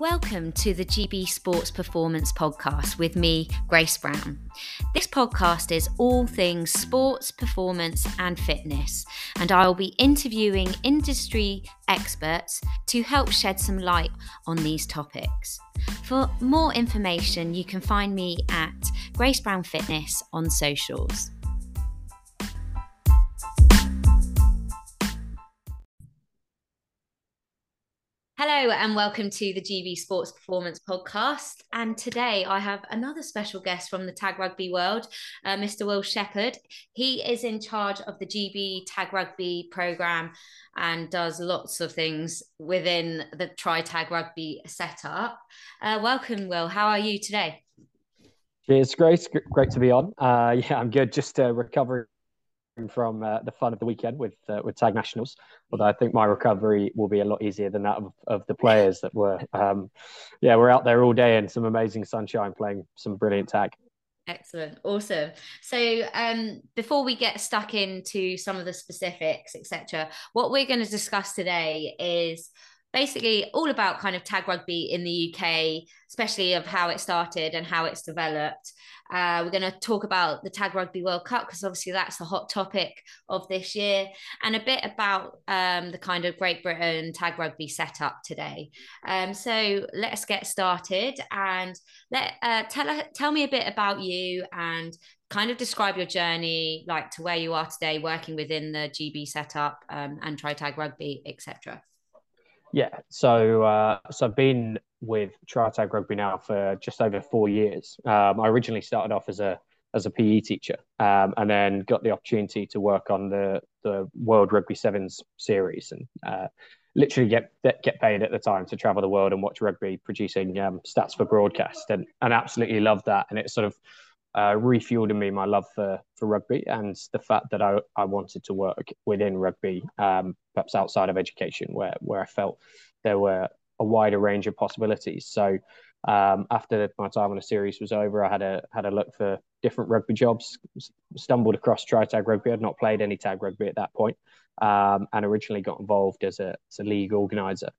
Welcome to the GB Sports Performance Podcast with me, Grace Brown. This podcast is all things sports, performance, and fitness, and I will be interviewing industry experts to help shed some light on these topics. For more information, you can find me at Grace Brown Fitness on socials. Hello, and welcome to the GB Sports Performance Podcast. And today I have another special guest from the tag rugby world, uh, Mr. Will Shepherd. He is in charge of the GB Tag Rugby program and does lots of things within the Try Tag Rugby setup. Uh, welcome, Will. How are you today? Cheers, Grace. Great to be on. Uh, yeah, I'm good. Just uh, recovering from uh, the fun of the weekend with uh, with Tag Nationals. Although I think my recovery will be a lot easier than that of, of the players that were, um, yeah, we're out there all day in some amazing sunshine playing some brilliant tag. Excellent, awesome. So, um, before we get stuck into some of the specifics, etc., what we're going to discuss today is basically all about kind of tag rugby in the UK, especially of how it started and how it's developed. Uh, we're going to talk about the Tag Rugby World Cup because obviously that's the hot topic of this year, and a bit about um, the kind of Great Britain Tag Rugby setup today. Um, so let's get started and let uh, tell tell me a bit about you and kind of describe your journey, like to where you are today, working within the GB setup um, and Try Tag Rugby, etc. Yeah, so uh, so I've been with Tag Rugby now for just over four years. Um, I originally started off as a as a PE teacher, um, and then got the opportunity to work on the the World Rugby Sevens series, and uh, literally get get paid at the time to travel the world and watch rugby, producing um, stats for broadcast, and and absolutely loved that. And it sort of uh, refueled in me my love for for rugby and the fact that I, I wanted to work within rugby, um, perhaps outside of education, where where I felt there were a wider range of possibilities. So um, after my time on the series was over, I had a had a look for different rugby jobs. Stumbled across Try Tag Rugby. I'd not played any tag rugby at that point, um, and originally got involved as a as a league organizer.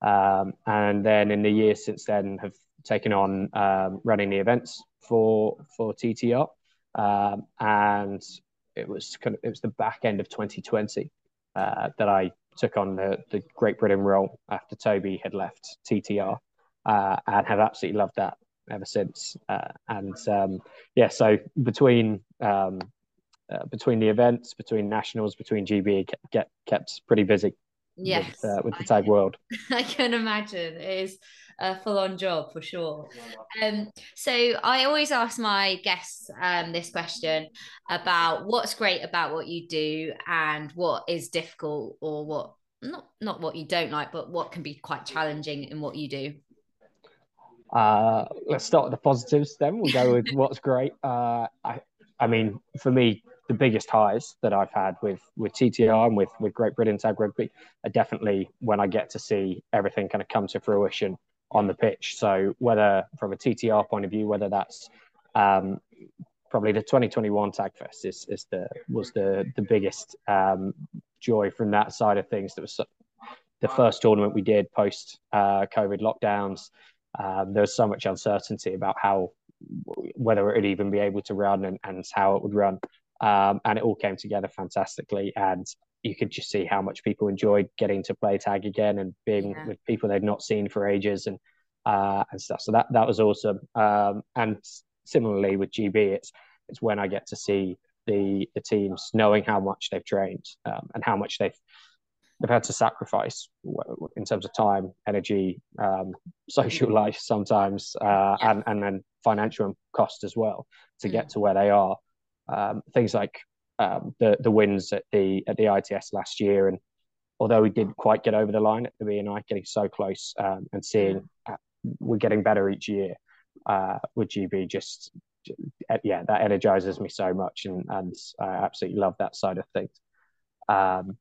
Um, and then in the years since then, have taken on um, running the events for for TTR, um, and it was kind of it was the back end of 2020 uh, that I took on the the Great Britain role after Toby had left TTR, uh, and have absolutely loved that ever since. Uh, and um, yeah, so between um, uh, between the events, between nationals, between GB, get kept pretty busy. Yes, with, uh, with the tag world. I can imagine it is a full on job for sure. Um, so I always ask my guests um, this question about what's great about what you do and what is difficult or what not not what you don't like, but what can be quite challenging in what you do. Uh, let's start with the positives. Then we'll go with what's great. Uh, I I mean, for me, the biggest highs that I've had with with TTR and with with Great Britain Tag Rugby are definitely when I get to see everything kind of come to fruition on the pitch. So whether from a TTR point of view, whether that's um, probably the 2021 Tag Fest is, is the was the the biggest um, joy from that side of things. That was the first tournament we did post uh, COVID lockdowns. Um, there was so much uncertainty about how whether it would even be able to run and, and how it would run. Um, and it all came together fantastically. And you could just see how much people enjoyed getting to play tag again and being yeah. with people they'd not seen for ages and uh, and stuff. So that that was awesome. Um, and similarly with GB, it's it's when I get to see the the teams knowing how much they've trained um, and how much they've they've had to sacrifice in terms of time, energy, um, social life sometimes, uh, yeah. and and then financial cost as well to mm. get to where they are. Um, things like um, the the wins at the at the ITS last year, and although we didn't quite get over the line at the BNI, getting so close um, and seeing uh, we're getting better each year uh, with GB, just yeah, that energizes me so much, and and I absolutely love that side of things. Um,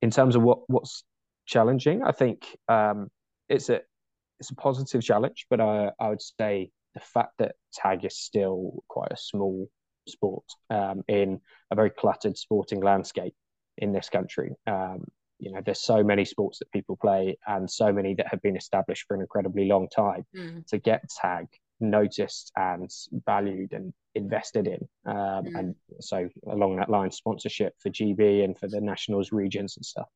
in terms of what what's challenging, I think um, it's a it's a positive challenge, but I I would say the fact that tag is still quite a small sport um, in a very cluttered sporting landscape in this country. Um, you know, there's so many sports that people play and so many that have been established for an incredibly long time. Mm. To get tag noticed and valued and invested in. Um, Mm. And so, along that line, sponsorship for GB and for the nationals, regions, and stuff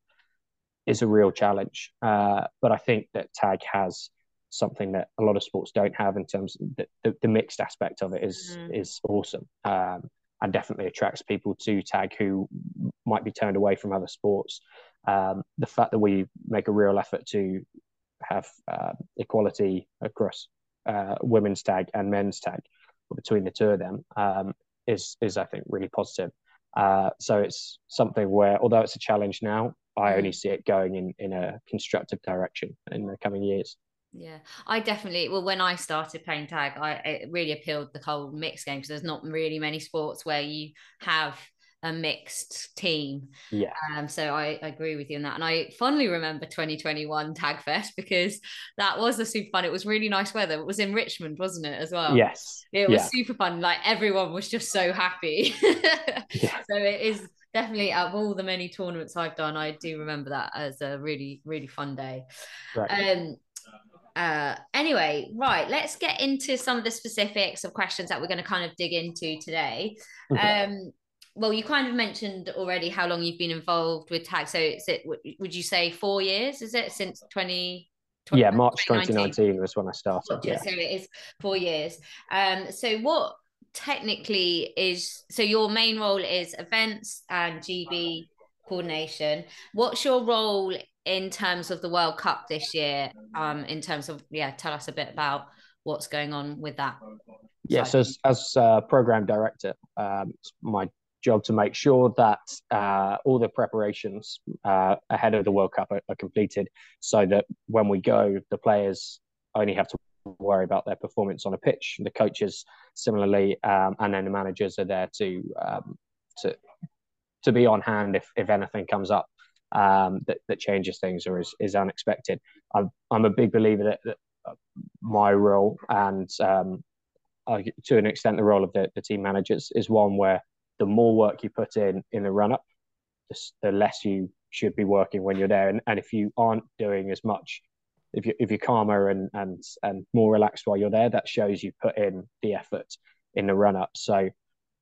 is a real challenge. Uh, but I think that tag has something that a lot of sports don't have in terms of the, the, the mixed aspect of it is Mm. is awesome um, and definitely attracts people to tag who might be turned away from other sports. Um, the fact that we make a real effort to have uh, equality across uh, women's tag and men's tag between the two of them um, is is I think really positive. Uh, so it's something where, although it's a challenge now, I Mm. only see it going in in a constructive direction in the coming years. Yeah, I definitely. Well, when I started playing tag, I it really appealed the whole mixed game because there's not really many sports where you have a mixed team. Yeah, Um, so I, I agree with you on that, and I fondly remember 2021 Tag Fest because that was a super fun. It was really nice weather. It was in Richmond, wasn't it, as well? yes, It was yeah, super fun. Like everyone was just so happy. yeah, So it is definitely out of all the many tournaments I've done, I do remember that as a really, really fun day. right. Um uh anyway, right, let's get into some of the specifics of questions that we're going to kind of dig into today. Um well, you kind of mentioned already how long you've been involved with tag. So is it would you say 4 years is it since 20 yeah, March 2019 was when I started. Yeah. So it is four years. Um, so what technically is so your main role is events and GB coordination. What's your role in terms of the World Cup this year? Um, in terms of yeah, tell us a bit about what's going on with that. Yes, side. as as uh, program director, um, it's my job to make sure that uh, all the preparations uh, ahead of the World Cup are, are completed, so that when we go, the players only have to worry about their performance on a pitch. The coaches, similarly, um, and then the managers are there to um, to to be on hand if if anything comes up um, that that changes things or is, is unexpected. I'm I'm a big believer that, that my role and um, I, to an extent the role of the, the team managers is one where the more work you put in in the run up, the, the less you should be working when you're there. And, and if you aren't doing as much, if you if you're calmer and and and more relaxed while you're there, that shows you put in the effort in the run up. So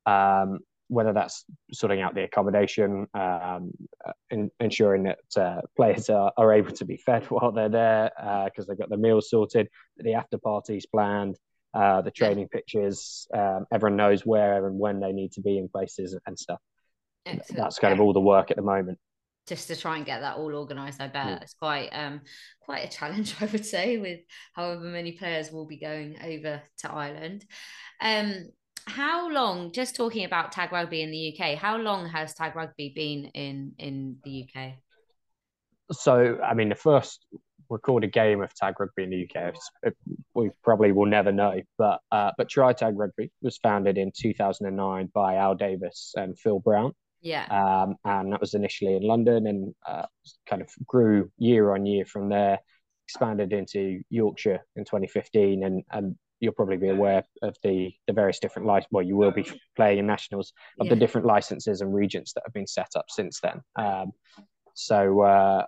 um, whether that's sorting out the accommodation, um, in, ensuring that uh, players are, are able to be fed while they're there because uh, they've got the meals sorted, the after parties planned, uh, the training pitches, um, everyone knows where and when they need to be in places and stuff. Excellent. That's kind of all the work at the moment. Just to try and get that all organised, I bet Mm. it's quite um quite a challenge, I would say, with however many players will be going over to Ireland. Um, how long? Just talking about tag rugby in the UK, how long has tag rugby been in in the UK? So, I mean, the first recorded game of tag rugby in the UK, it, we probably will never know, but uh, but Try Tag Rugby was founded in 2009 by Al Davis and Phil Brown. Yeah. Um, and that was initially in London and uh, kind of grew year on year from there, expanded into Yorkshire in 2015. And, and you'll probably be aware of the, the various different licenses. Well, you will be playing in nationals of Yeah. the different licenses and regions that have been set up since then. Um, so, uh,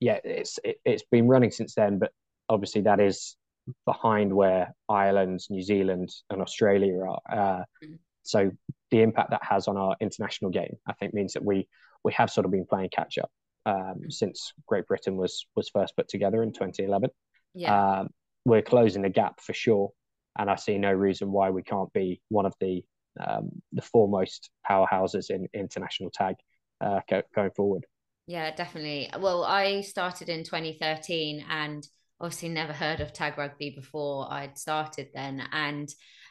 yeah, it's it, it's been running since then, but obviously that is behind where Ireland, New Zealand, and Australia are. Uh, Mm. so the impact that has on our international game, I think, means that we we have sort of been playing catch up um, since Great Britain was was first put together in 2011. Yeah. Um, we're closing the gap for sure, and I see no reason why we can't be one of the um, the foremost powerhouses in international tag uh, go, going forward. Yeah, definitely. Well, I started in 2013 and obviously never heard of tag rugby before I'd started then. And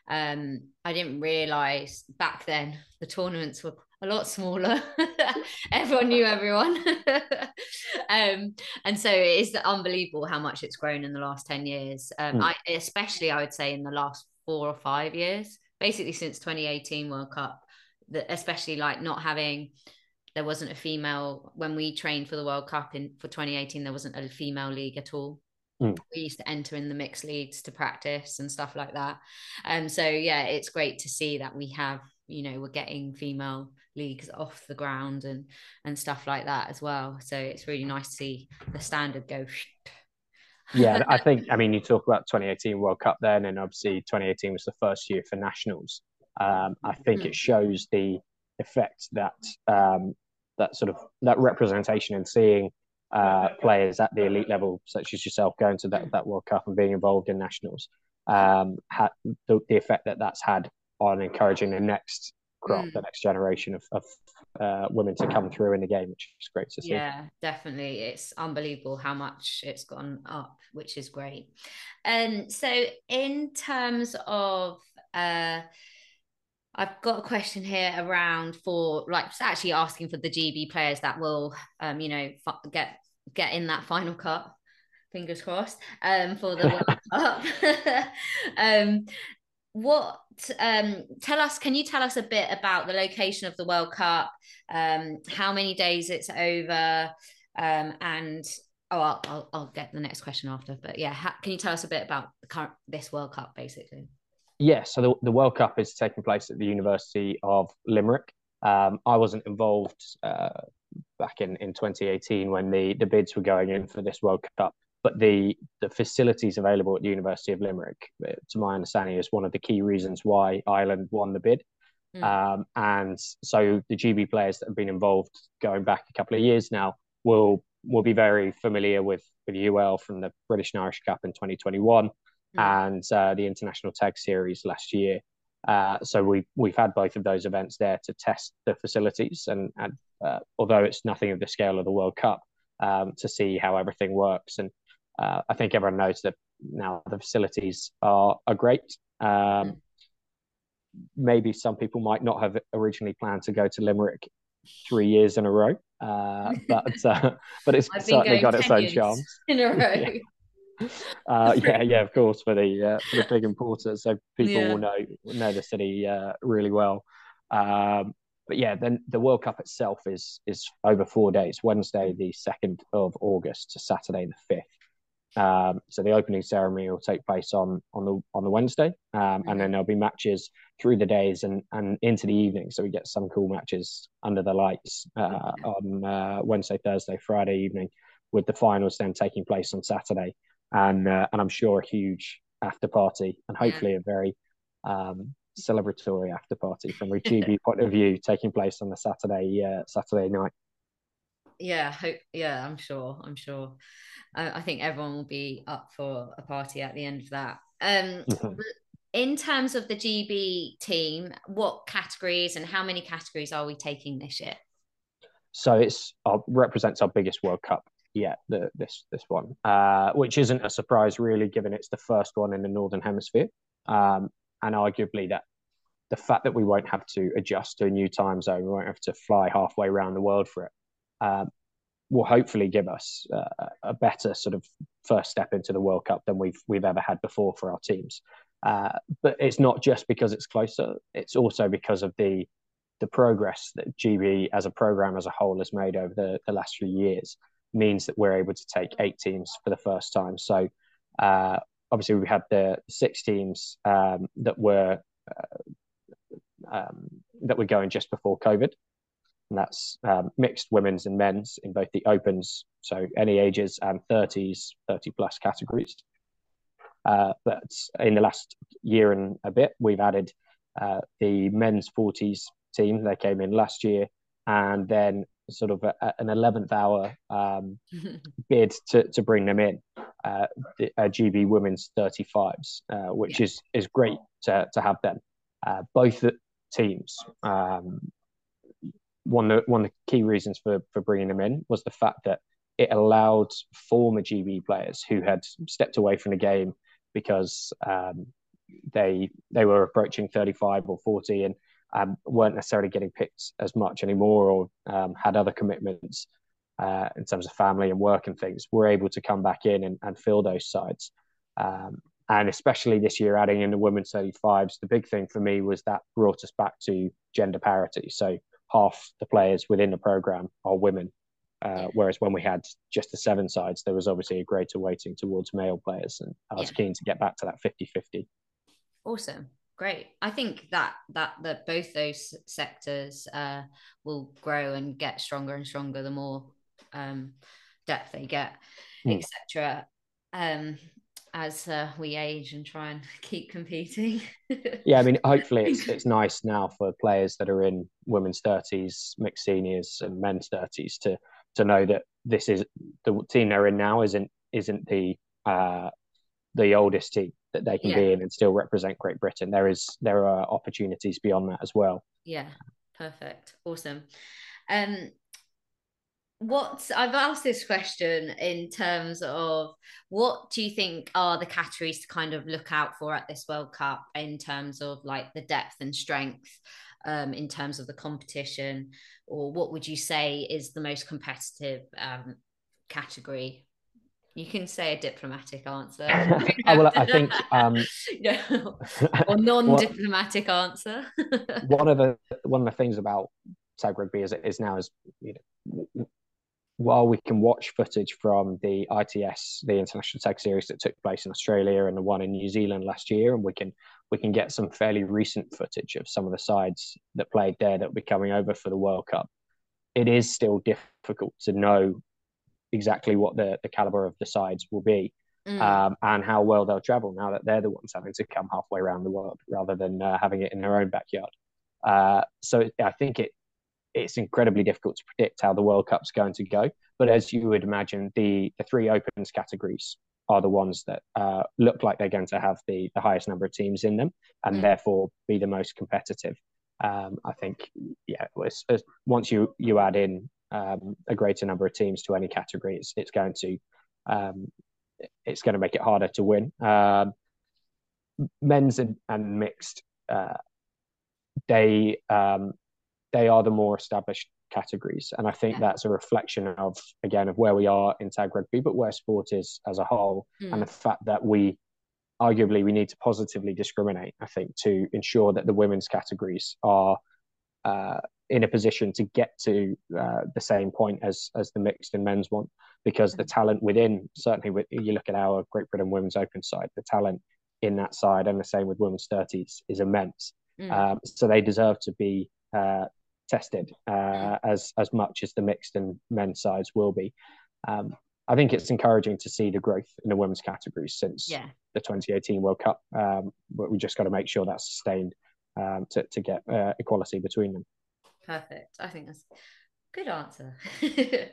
um, I didn't realize back then the tournaments were a lot smaller. everyone knew everyone. um, and so it is unbelievable how much it's grown in the last 10 years. Um, Mm. I, especially, I would say, in the last four or five years, basically since 2018 World Cup, that especially like not having there wasn't a female when we trained for the World Cup in for 2018. There wasn't a female league at all. Mm. We used to enter in the mixed leagues to practice and stuff like that. Um, so yeah, it's great to see that we have you know we're getting female leagues off the ground and and stuff like that as well so it's really nice to see the standard go yeah i think i mean you talk about 2018 world cup then and obviously 2018 was the first year for nationals um, i think mm-hmm. it shows the effect that um, that sort of that representation and seeing uh, players at the elite level, such as yourself, going to that, mm. that World Cup and being involved in nationals, um, had the, the, effect that that's had on encouraging the next crop, mm. the next generation of, of uh, women to come through in the game, which is great to see. Yeah, definitely. It's unbelievable how much it's gone up, which is great. And um, so, in terms of, uh, I've got a question here around for like actually asking for the GB players that will, um, you know, get get in that final cut. Fingers crossed um, for the World Cup. um, what um tell us can you tell us a bit about the location of the world cup? Um how many days it's over? Um and oh i'll i'll, I'll get the next question after but yeah can you tell us a bit about the current this world cup basically? Yeah so the, the world cup is taking place at the university of limerick. Um i wasn't involved uh back in in 2018 when the the bids were going in for this world cup but the the facilities available at the University of Limerick, uh, to my understanding, is one of the key reasons why Ireland won the bid. Mm. Um, and so the GB players that have been involved going back a couple of years now will will be very familiar with with UL from the British and Irish Cup in 2021 mm. and uh, the International Tag Series last year. Uh, so we we've had both of those events there to test the facilities, and, and uh, although it's nothing of the scale of the World Cup, um, to see how everything works. And uh, I think everyone knows that now the facilities are are great. Um. Maybe some people might not have originally planned to go to Limerick three years in a row, uh, but uh, but it's certainly got its own charm. In a row. yeah. Uh, yeah, yeah, of course, for the uh, for the big importers, so people yeah. will know know the city uh, really well. Um, but yeah, then the World Cup itself is is over four days: Wednesday, the second of August, to Saturday, the fifth. Um, so the opening ceremony will take place on on the on the Wednesday, um, and then there'll be matches through the days and and into the evening. So we get some cool matches under the lights uh, on uh, Wednesday, Thursday, Friday evening, with the finals then taking place on Saturday, and uh, and I'm sure a huge after party and hopefully yeah. a very um, celebratory after party from a GB point of view taking place on the Saturday uh, Saturday night yeah hope yeah i'm sure i'm sure. I, I, think everyone will be up for a party at the end of that. Um mm-hmm. in terms of the gb team what categories and how many categories are we taking this year? So it's uh, represents our biggest world cup yet the, this this one uh, which isn't a surprise really given it's the first one in the northern hemisphere. Um, and arguably that the fact that we won't have to adjust to a new time zone we won't have to fly halfway around the world for it um, will hopefully give us uh, a better sort of first step into the World Cup than we've we've ever had before for our teams. Uh, but it's not just because it's closer; it's also because of the the progress that GB as a program as a whole has made over the, the last few years means that we're able to take eight teams for the first time. So uh, obviously we had the six teams um, that were uh, um, that were going just before COVID, and that's um, mixed women's and men's in both the opens, so any ages, and 30s, 30 plus categories. Uh, but in the last year and a bit, we've added uh, the men's 40s team. They came in last year, and then sort of a, an 11th hour um, bid to, to bring them in, uh, the, GB women's 35s, uh, which is is great to, to have them. Uh, both teams um, one of the, one of the key reasons for for bringing them in was the fact that it allowed former GB players who had stepped away from the game because um, they they were approaching 35 or 40 and um, weren't necessarily getting picked as much anymore or um, had other commitments uh, in terms of family and work and things were able to come back in and, and fill those sides. Um, and especially this year adding in the women's 35s the big thing for me was that brought us back to gender parity. So half the players within the program are women. Uh, whereas when we had just the seven sides, there was obviously a greater weighting towards male players. And I was yeah. keen to get back to that 50 50. Awesome. great. I think that that that both those sectors uh, will grow and get stronger and stronger the more um, depth they get, mm. etc. Um, as uh, we age and try and keep competing. yeah, I mean, hopefully it's it's nice now for players that are in women's thirties, mixed seniors, and men's thirties to to know that this is the team they're in now isn't isn't the uh, the oldest team that they can yeah. be in and still represent Great Britain. There is there are opportunities beyond that as well. Yeah, perfect, awesome. Um, what I've asked this question in terms of what do you think are the categories to kind of look out for at this World Cup in terms of like the depth and strength um, in terms of the competition, or what would you say is the most competitive um, category? You can say a diplomatic answer. well, I think um, or non-diplomatic answer. one of the one of the things about tag rugby is is now is you know while we can watch footage from the ITS, the International Tag Series that took place in Australia and the one in New Zealand last year, and we can we can get some fairly recent footage of some of the sides that played there that will be coming over for the World Cup. It is still difficult to know exactly what the, the caliber of the sides will be mm. um, and how well they'll travel now that they're the ones having to come halfway around the world rather than uh, having it in their own backyard. Uh, so I think it it's incredibly difficult to predict how the World Cup's going to go. But as you would imagine, the the three opens categories are the ones that uh, look like they're going to have the the highest number of teams in them, and mm. therefore be the most competitive. Um, I think, yeah, it's, it's, once you you add in um, a greater number of teams to any category, it's, it's going to um, it's going to make it harder to win. Um, men's and, and mixed, uh, they um, they are the more established categories. And I think yeah. that's a reflection of, again, of where we are in tag rugby, but where sport is as a whole, mm. and the fact that we arguably we need to positively discriminate, I think, to ensure that the women's categories are uh, in a position to get to uh, the same point as as the mixed and men's one, because the mm. talent within, certainly, with, you look at our Great Britain Women's Open side, the talent in that side, and the same with women's 30s, is immense. Mm. Um, so they deserve to be uh, tested uh, as as much as the mixed and men's sides will be. Um, I think it's encouraging to see the growth in the women's categories since yeah. the 2018 World Cup. Um, but we just got to make sure that's sustained um, to to get uh, equality between them. Perfect. I think that's Good answer.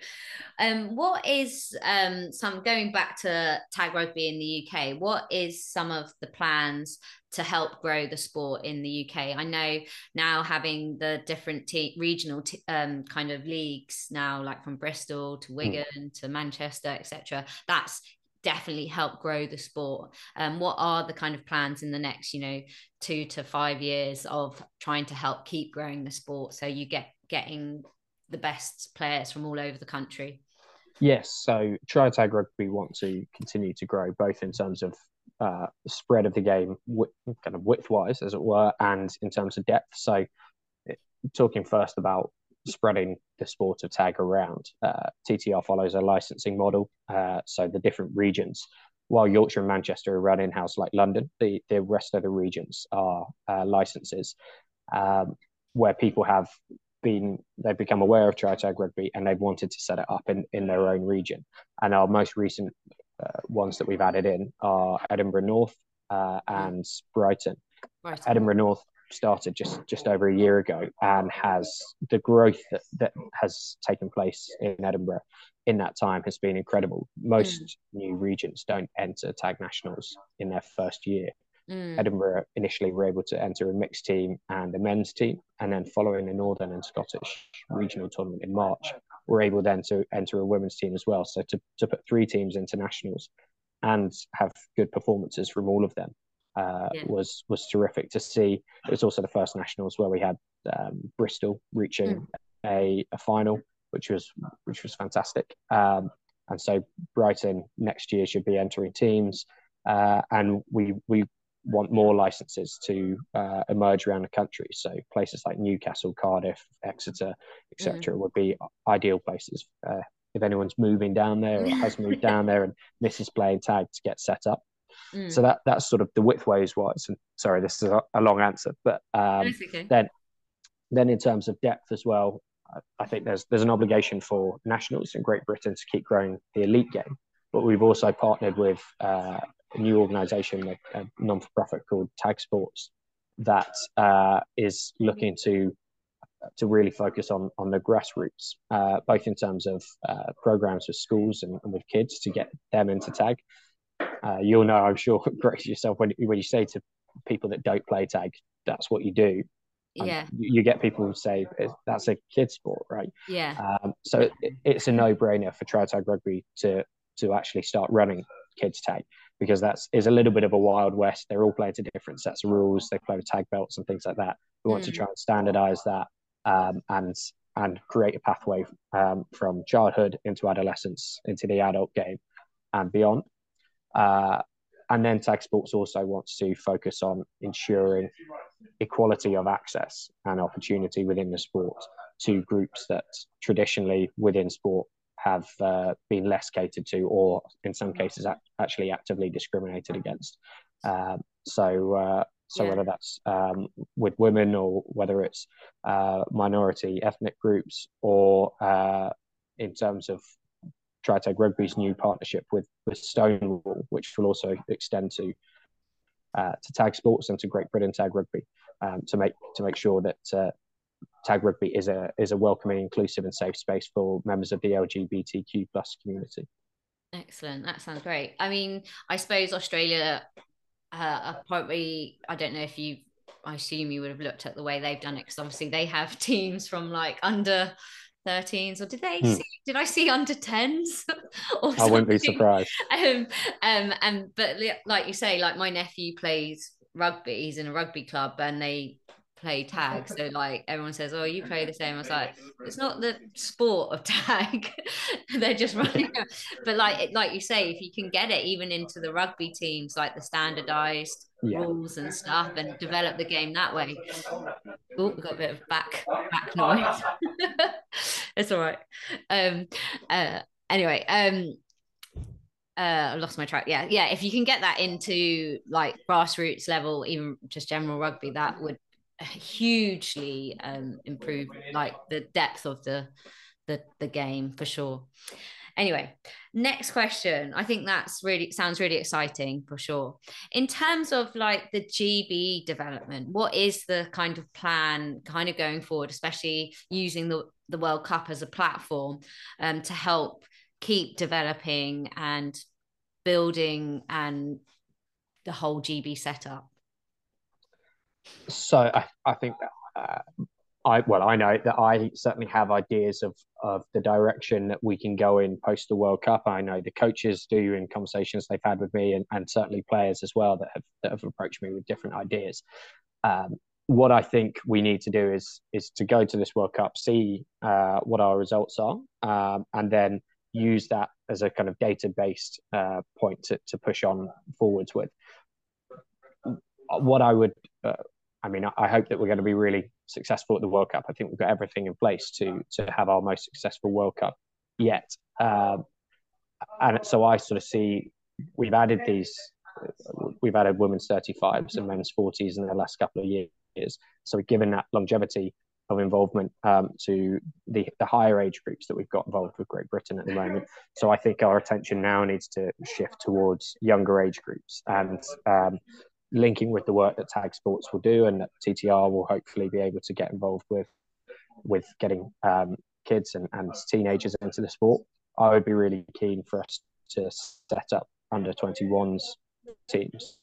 um, what is um, some going back to tag rugby in the UK? What is some of the plans to help grow the sport in the UK? I know now having the different te- regional t- um, kind of leagues now, like from Bristol to hmm. Wigan mm. to Manchester, etc. That's definitely helped grow the sport. Um, what are the kind of plans in the next, you know, two to five years of trying to help keep growing the sport so you get getting the best players from all over the country. Yes, so Tag Rugby want to continue to grow both in terms of uh, spread of the game, kind of width-wise, as it were, and in terms of depth. So, talking first about spreading the sport of tag around, uh, TTR follows a licensing model. Uh, so the different regions, while Yorkshire and Manchester are run in-house like London, the, the rest of the regions are uh, licenses um, where people have been they've become aware of Try Tag Rugby and they've wanted to set it up in, in their own region. And our most recent uh, ones that we've added in are Edinburgh North uh, and Brighton. Brighton. Edinburgh North started just just over a year ago and has the growth that, that has taken place in Edinburgh in that time has been incredible. Most mm. new regions don't enter tag nationals in their first year. Mm. Edinburgh initially were able to enter a mixed team and a men's team, and then following the Northern and Scottish regional tournament in March, were able then to enter a women's team as well. So to, to put three teams into nationals and have good performances from all of them uh, yeah. was was terrific to see. It was also the first nationals where we had um, Bristol reaching mm. a, a final, which was which was fantastic. Um, and so Brighton next year should be entering teams, uh, and we we want more licenses to uh, emerge around the country. So places like Newcastle, Cardiff, Exeter, etc., mm. would be ideal places. Uh, if anyone's moving down there or has moved down there and misses playing tag to get set up. Mm. So that that's sort of the widthways wise. And sorry, this is a, a long answer, but um, okay. then then in terms of depth as well, I think there's there's an obligation for nationals in Great Britain to keep growing the elite game, but we've also partnered with uh, a new organisation, a, a non-for-profit called Tag Sports, that uh, is looking to to really focus on on the grassroots, uh, both in terms of uh, programs with schools and, and, with kids to get them into tag. Uh, you'll know, I'm sure, Grace yourself when when you say to people that don't play tag, that's what you do. Yeah, you, you, get people who say that's a kid sport, right? Yeah. Um, so it, it's a no-brainer for Try Tag Rugby to to actually start running kids tag because that's is a little bit of a wild west. They're all playing to different sets of rules. They play with tag belts and things like that. We want mm. to try and standardize that um, and and create a pathway um, from childhood into adolescence into the adult game and beyond. Uh, and then Tag Sports also wants to focus on ensuring equality of access and opportunity within the sport to groups that traditionally within sport have uh, been less catered to, or in some cases actually actively discriminated against. Um, so, uh, so yeah. whether that's um, with women or whether it's uh, minority ethnic groups, or uh, in terms of Try Tag Rugby's new partnership with with Stonewall, which will also extend to uh, to Tag Sports and to Great Britain Tag Rugby, um, to make to make sure that uh, Tag Rugby is a is a welcoming, inclusive, and safe space for members of the LGBTQ plus community. Excellent. That sounds great. I mean, I suppose Australia uh, probably I don't know if you I assume you would have looked at the way they've done it because obviously they have teams from like under 13s or did they hmm. see, did I see under 10s I wouldn't be surprised um um and but like you say like my nephew plays rugby he's in a rugby club and they play tag. So like everyone says, "Oh, you play the same." I was like, "It's not the sport of tag. They're just running." but like like you say, if you can get it even into the rugby teams, like the standardized yeah. rules and stuff, and develop the game that way. Oh, we got a bit of back back noise. it's all right. Um. Uh. Anyway. Um uh I lost my track yeah yeah if you can get that into like grassroots level even just general rugby that would hugely um, improve like the depth of the the the game for sure. Anyway, next question. I think that's really sounds really exciting for sure. In terms of like the GB development, what is the kind of plan kind of going forward, especially using the, the World Cup as a platform um, to help keep developing and building and the whole GB setup? So I, I think uh, I well I know that I certainly have ideas of of the direction that we can go in post the World Cup. I know the coaches do in conversations they've had with me, and, and certainly players as well that have that have approached me with different ideas. Um, what I think we need to do is is to go to this World Cup, see uh, what our results are, um, and then use that as a kind of data based uh, point to, to push on forwards with. What I would uh, I mean, I hope that we're going to be really successful at the World Cup. I think we've got everything in place to to have our most successful World Cup yet. Um, and so I sort of see we've added these, we've added women's 35s and men's 40s in the last couple of years. So we've given that longevity of involvement um, to the, the higher age groups that we've got involved with Great Britain at the moment. So I think our attention now needs to shift towards younger age groups and um, linking with the work that Tag Sports will do, and that TTR will hopefully be able to get involved with, with getting um, kids and, and teenagers into the sport. I would be really keen for us to set up under 21s teams.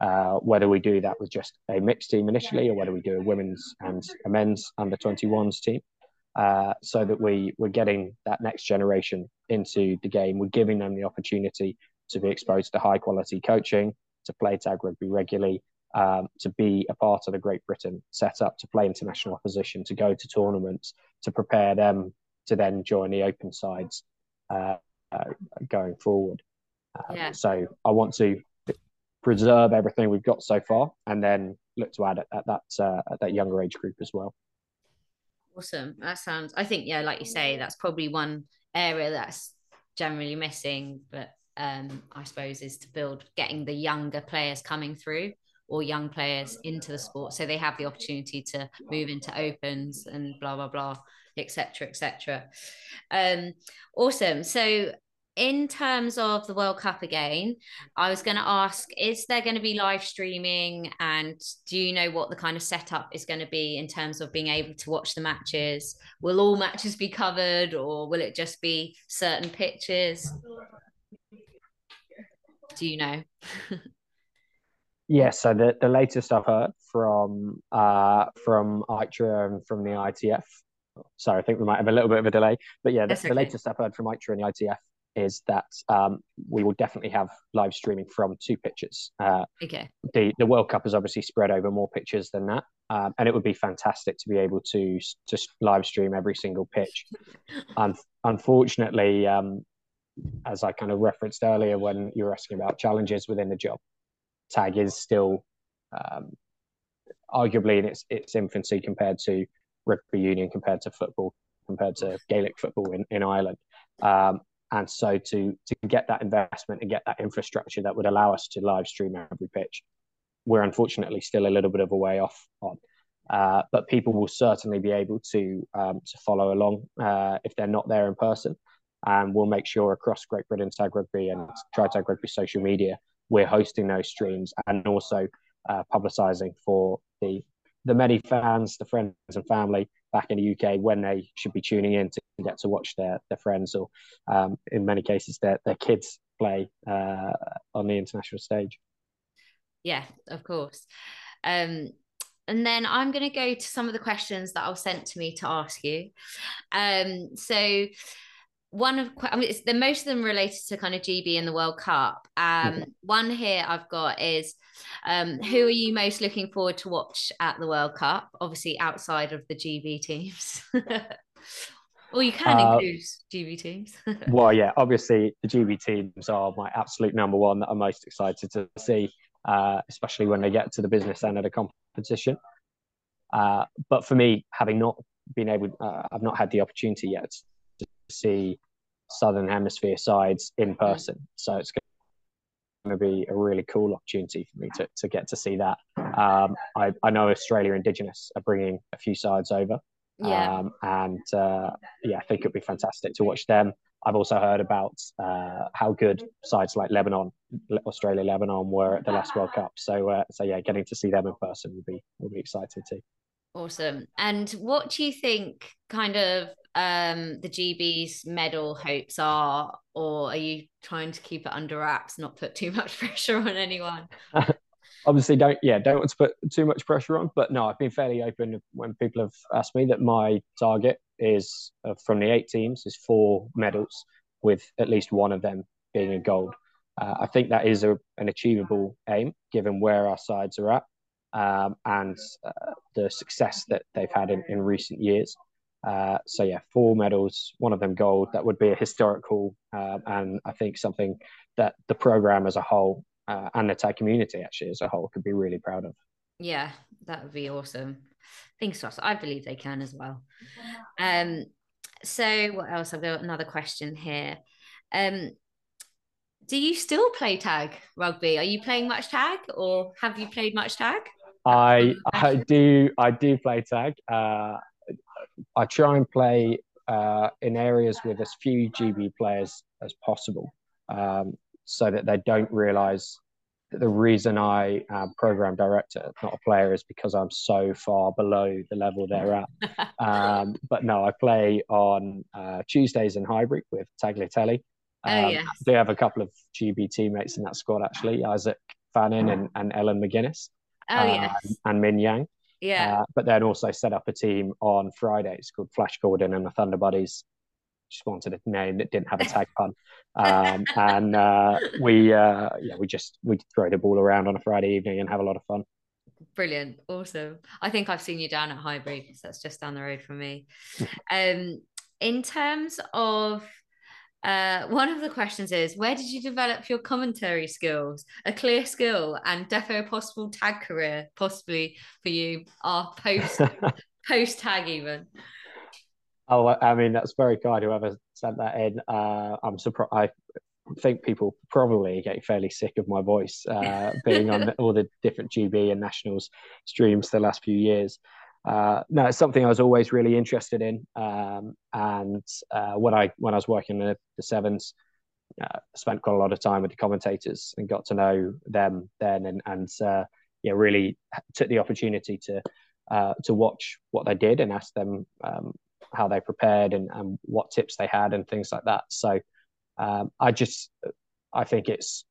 Uh, whether we do that with just a mixed team initially, or whether we do a women's and a men's under 21s team, uh, so that we we're getting that next generation into the game. We're giving them the opportunity to be exposed to high quality coaching, to play tag rugby regularly, um, to be a part of the Great Britain setup, to play international opposition, to go to tournaments, to prepare them to then join the open sides uh, uh, going forward. Um, yeah. So I want to preserve everything we've got so far, and then look to add at, at that uh, at that younger age group as well. Awesome. That sounds. I think yeah, like you say, that's probably one area that's generally missing, but um, I suppose, is to build getting the younger players coming through or young players into the sport so they have the opportunity to move into opens and blah blah blah etc etc um awesome so in terms of the World Cup again, I was going to ask is there going to be live streaming? And do you know what the kind of setup is going to be in terms of being able to watch the matches? Will all matches be covered or will it just be certain pitches? Do you know? yeah, so the, the latest I've heard from uh, from ITRA and from the ITF. Sorry, I think we might have a little bit of a delay, but yeah, the, okay. the latest I've heard from ITRA and the ITF is that um, we will definitely have live streaming from two pitches. Uh, okay. The the World Cup is obviously spread over more pitches than that, um, and it would be fantastic to be able to just live stream every single pitch. Un- unfortunately, um, as I kind of referenced earlier when you were asking about challenges within the job, tag is still um, arguably in its its infancy compared to rugby union, compared to football, compared to Gaelic football in in Ireland. Um, and so to to get that investment and get that infrastructure that would allow us to live stream every pitch, we're unfortunately still a little bit of a way off on. Uh, but people will certainly be able to um, to follow along uh, if they're not there in person, and we'll make sure across Great Britain Tag Rugby and Try Tag Rugby social media we're hosting those streams and also uh, publicising for the the many fans, the friends and family back in the UK when they should be tuning in to get to watch their their friends or um, in many cases their their kids play uh, on the international stage. Yeah, of course. Um, and then I'm going to go to some of the questions that were sent to me to ask you. Um, so one of I mean, it's the most of them related to kind of GB and the World Cup. Um, okay. One here I've got is um, who are you most looking forward to watch at the World Cup? Obviously, outside of the GB teams. or you can uh, include GB teams. well, yeah, obviously the GB teams are my absolute number one that I'm most excited to see, uh, especially when they get to the business end of the competition. Uh, but for me, having not been able, uh, I've not had the opportunity yet see Southern Hemisphere sides in person. So it's going to be a really cool opportunity for me to, to get to see that. Um, I, I know Australia Indigenous are bringing a few sides over. Yeah. Um, and uh, yeah, I think it'd be fantastic to watch them. I've also heard about uh, how good sides like Lebanon, Australia, Lebanon were at the last World Cup. So, uh, so yeah, getting to see them in person would be would be excited too. Awesome. And what do you think kind of um, the GB's medal hopes are, or are you trying to keep it under wraps, not put too much pressure on anyone? Obviously, don't yeah, don't want to put too much pressure on. But no, I've been fairly open when people have asked me that my target is uh, from the eight teams is four medals, with at least one of them being a gold. Uh, I think that is a, an achievable aim given where our sides are at um, and uh, the success that they've had in, in recent years. Uh, so yeah, four medals, one of them gold. That would be a historical, uh, and I think something that the program as a whole uh, and the tag community actually as a whole could be really proud of. Yeah, that would be awesome. Thanks, Ross. I believe they can as well. Um, so what else? I've got another question here. Um, do you still play tag rugby? Are you playing much tag, or have you played much tag? I I do I do play tag. Uh, I try and play uh, in areas with as few GB players as possible, um, so that they don't realise that the reason I am program director, not a player, is because I'm so far below the level they're at. um, but no, I play on uh, Tuesdays in Highbury with Tagliatelle. Oh, um, oh, yes. I do have a couple of GB teammates in that squad actually, Isaac Fannin and, and Ellen McGuinness. Oh, um, yes. And Min Yang. Yeah. Uh, but then also set up a team on Friday. It's called Flash Gordon and the Thunder Buddies. Just wanted a name that didn't have a tag pun. Um, and uh, we, uh, yeah, we just we throw the ball around on a Friday evening and have a lot of fun. Brilliant, awesome. I think I've seen you down at Highbury, because that's just down the road from me. um, in terms of uh, one of the questions is where did you develop your commentary skills? A clear skill and defo possible tag career, possibly for you, our post post tag even. Oh, I mean that's very kind. Whoever sent that in, uh, I'm surprised. I think people probably get fairly sick of my voice uh, being on all the different GB and nationals streams the last few years. Uh, no, it's something I was always really interested in. Um, and uh, when I when I was working in the, sevens, uh, spent quite a lot of time with the commentators and got to know them then, and and uh, yeah, really took the opportunity to uh, to watch what they did and ask them um, how they prepared and, and what tips they had and things like that. So um, I just I think it's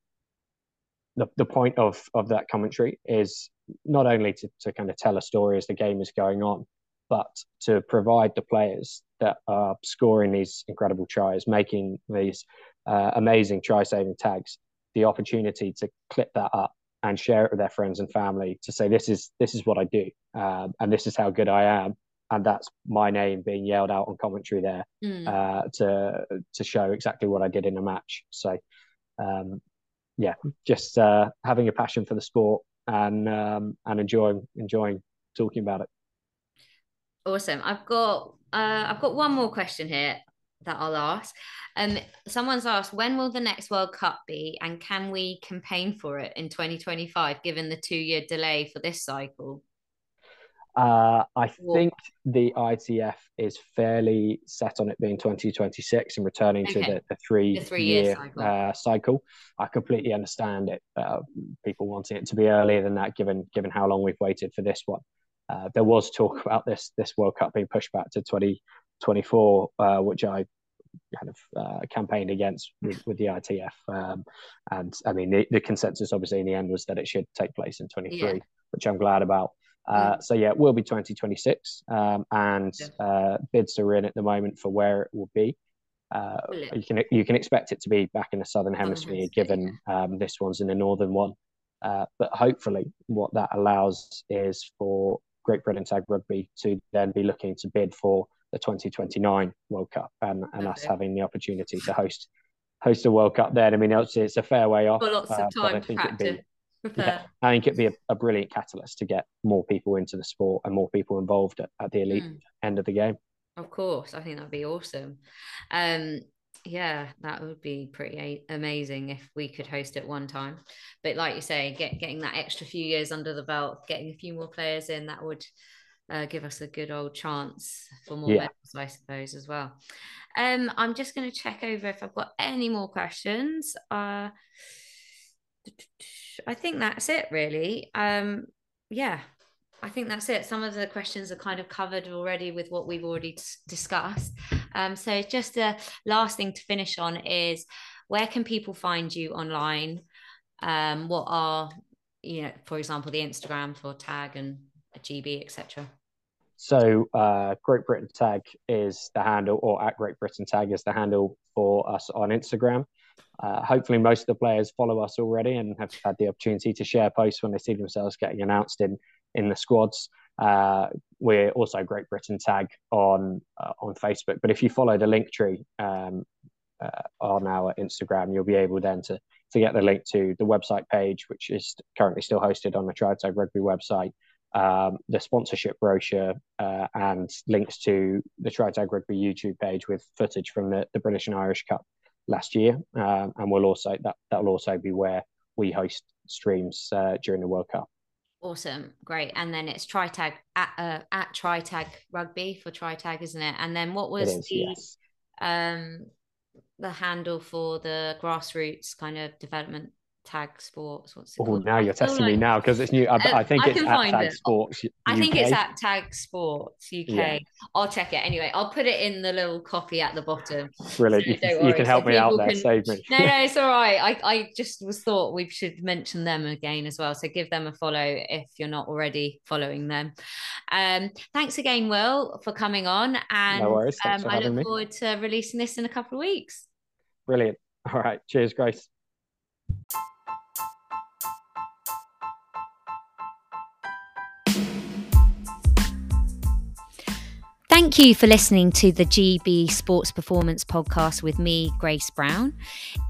the, the point of of that commentary is not only to, to kind of tell a story as the game is going on, but to provide the players that are scoring these incredible tries, making these uh, amazing try saving tags, the opportunity to clip that up and share it with their friends and family to say this is this is what I do um, and this is how good I am and that's my name being yelled out on commentary there mm. uh, to to show exactly what I did in a match. So um, yeah, just uh, having a passion for the sport and um, and enjoying enjoying talking about it. Awesome. I've got uh, I've got one more question here that I'll ask. Um, someone's asked when will the next World Cup be, and can we campaign for it in 2025, given the two year delay for this cycle? Uh, I think the ITF is fairly set on it being 2026 and returning okay. to the, the three, the three year, cycle. Uh, cycle. I completely understand it. Uh, people wanting it to be earlier than that, given given how long we've waited for this one. Uh, there was talk about this this World Cup being pushed back to 2024, uh, which I kind of uh, campaigned against with, with the ITF. Um, and I mean, the, the, consensus obviously in the end was that it should take place in 23, yeah. which I'm glad about. Uh, so yeah, it will be 2026, um, and uh, bids are in at the moment for where it will be. Uh, you can you can expect it to be back in the southern hemisphere, given um, this one's in the northern one. Uh, but hopefully, what that allows is for Great Britain Tag Rugby to then be looking to bid for the 2029 World Cup, and, and us having the opportunity to host host a World Cup then. I mean, it's, it's a fair way off. lots of uh, time to practice. Yeah, I think it'd be a, a, brilliant catalyst to get more people into the sport and more people involved at, at the elite mm. end of the game. Of course, I think that'd be awesome. Um, yeah, that would be pretty amazing if we could host it one time. But like you say, get getting that extra few years under the belt, getting a few more players in, that would uh, give us a good old chance for more yeah. medals, I suppose, as well. Um, I'm just going to check over if I've got any more questions. Uh, I think that's it really. Um, yeah, I think that's it. Some of the questions are kind of covered already with what we've already discussed. Um, so just the last thing to finish on is where can people find you online? Um, what are you know, for example, the Instagram for tag and GB, etc. So uh, Great Britain Tag is the handle, or at Great Britain Tag is the handle for us on Instagram. Uh, hopefully, most of the players follow us already and have had the opportunity to share posts when they see themselves getting announced in in the squads. Uh, we're also Great Britain Tag on uh, on Facebook, but if you follow the link tree um, uh, on our Instagram, you'll be able then to to get the link to the website page, which is currently still hosted on the Try Tag Rugby website. Um, the sponsorship brochure uh, and links to the Try Tag Rugby YouTube page with footage from the, the British and Irish Cup last year, um, and we'll also that that will also be where we host streams uh, during the World Cup. Awesome, great, and then it's Try Tag at uh, at Try Tag Rugby for Try Tag, isn't it? And then what was is, the yes. um the handle for the grassroots kind of development Tag Sports. What's it oh, now you're testing like... me now because it's new. I, um, I think I it's at Tag it. Sports. UK. I think it's at Tag Sports UK. Yeah. I'll check it anyway. I'll put it in the little copy at the bottom. Brilliant. So you, you, can help so me out there. Can... Save me. no, no, it's all right. I, I just was thought we should mention them again as well. So give them a follow if you're not already following them. Um, thanks again, Will, for coming on. And no worries. Um, I look me. forward to releasing this in a couple of weeks. Brilliant. All right. Cheers, Grace. Thank you for listening to the GB Sports Performance Podcast with me, Grace Brown.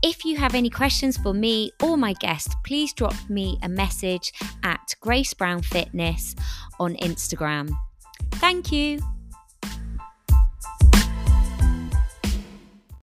If you have any questions for me or my guest, please drop me a message at Grace Brown Fitness on Instagram. Thank you.